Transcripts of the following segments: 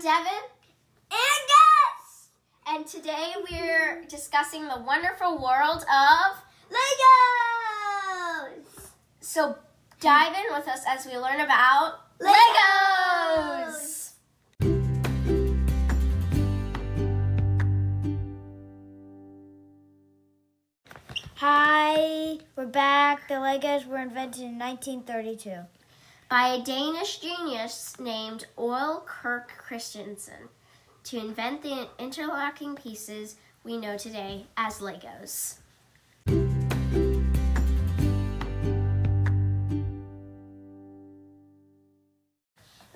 Divin, And Gus! and today we're discussing the wonderful world of. Legos! So dive in with us as we learn about! Legos. Hi, we're back. The Legos were invented in 1932. By a Danish genius named Ole Kirk Christiansen to invent the interlocking pieces we know today as Legos.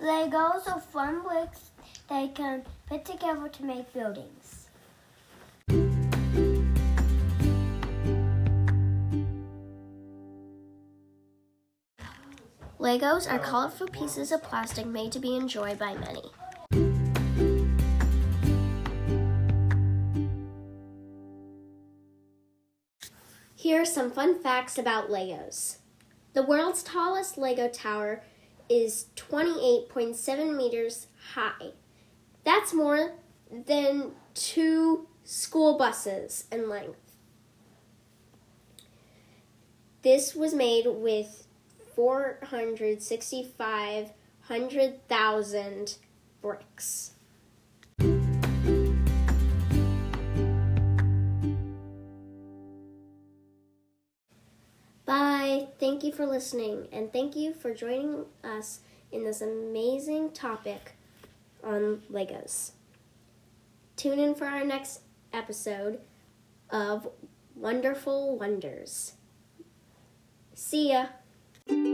Legos are fun bricks they can put together to make buildings. Legos are colorful pieces of plastic made to be enjoyed by many. Here are some fun facts about Legos. The world's tallest Lego tower is 28.7 meters high. That's more than two school buses in length. This was made with 465,000 bricks. Bye. Thank you for listening, and thank you for joining us in this amazing topic on Legos. Tune in for our next episode of Wonderful Wonders. See ya thank you